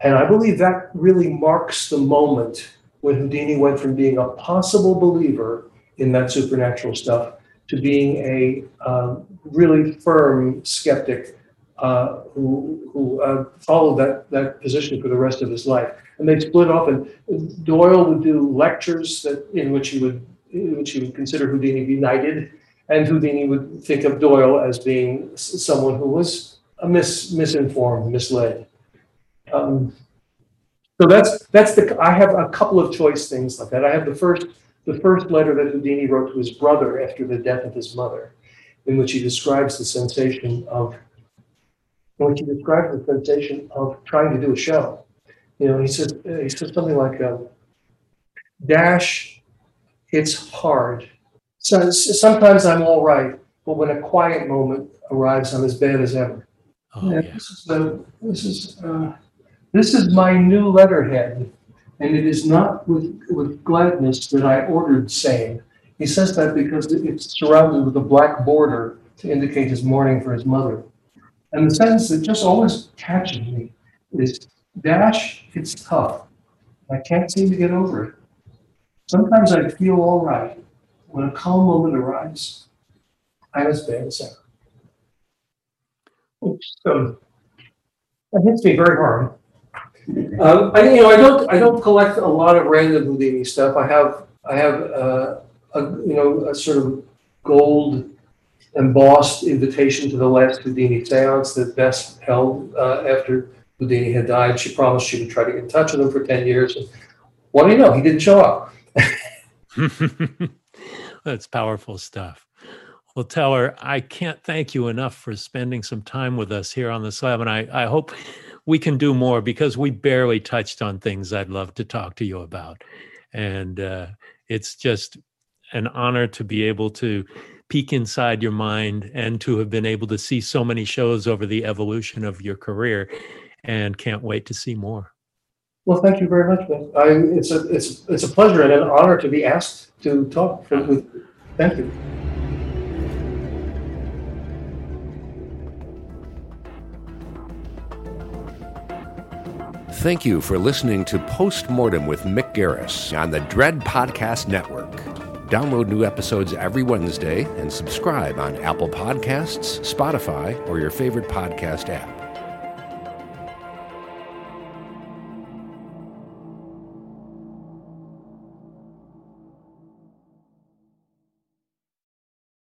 And I believe that really marks the moment when Houdini went from being a possible believer in that supernatural stuff to being a um, really firm skeptic uh, who, who uh, followed that, that position for the rest of his life. And they split off, and Doyle would do lectures that, in which he would in which he would consider Houdini benighted, and Houdini would think of Doyle as being someone who was mis, misinformed, misled. Um, so that's that's the. I have a couple of choice things like that. I have the first the first letter that Houdini wrote to his brother after the death of his mother, in which he describes the sensation of, in which he describes the sensation of trying to do a show. You know, he said he said something like, um, "Dash, it's hard. So sometimes I'm all right, but when a quiet moment arrives, I'm as bad as ever." Oh, yeah. This is, this is uh, this is my new letterhead and it is not with, with gladness that I ordered same. He says that because it's surrounded with a black border to indicate his mourning for his mother. And the sentence that just always catches me is dash, it's tough. I can't seem to get over it. Sometimes I feel all right. When a calm moment arrives, I'm as bad as ever. Which, um, that hits me very hard. Um, I, you know, I don't, I don't collect a lot of random Houdini stuff. I have, I have, uh, a, you know, a sort of gold embossed invitation to the last Houdini seance that Bess held uh, after Houdini had died. She promised she would try to get in touch with him for 10 years. And what do you know? He didn't show up. That's powerful stuff. Well, Teller, I can't thank you enough for spending some time with us here on the slab. And I, I hope we can do more because we barely touched on things I'd love to talk to you about. And uh, it's just an honor to be able to peek inside your mind and to have been able to see so many shows over the evolution of your career and can't wait to see more. Well, thank you very much. I, it's, a, it's, it's a pleasure and an honor to be asked to talk. With, thank you. Thank you for listening to Postmortem with Mick Garris on the Dread Podcast Network. Download new episodes every Wednesday and subscribe on Apple Podcasts, Spotify, or your favorite podcast app.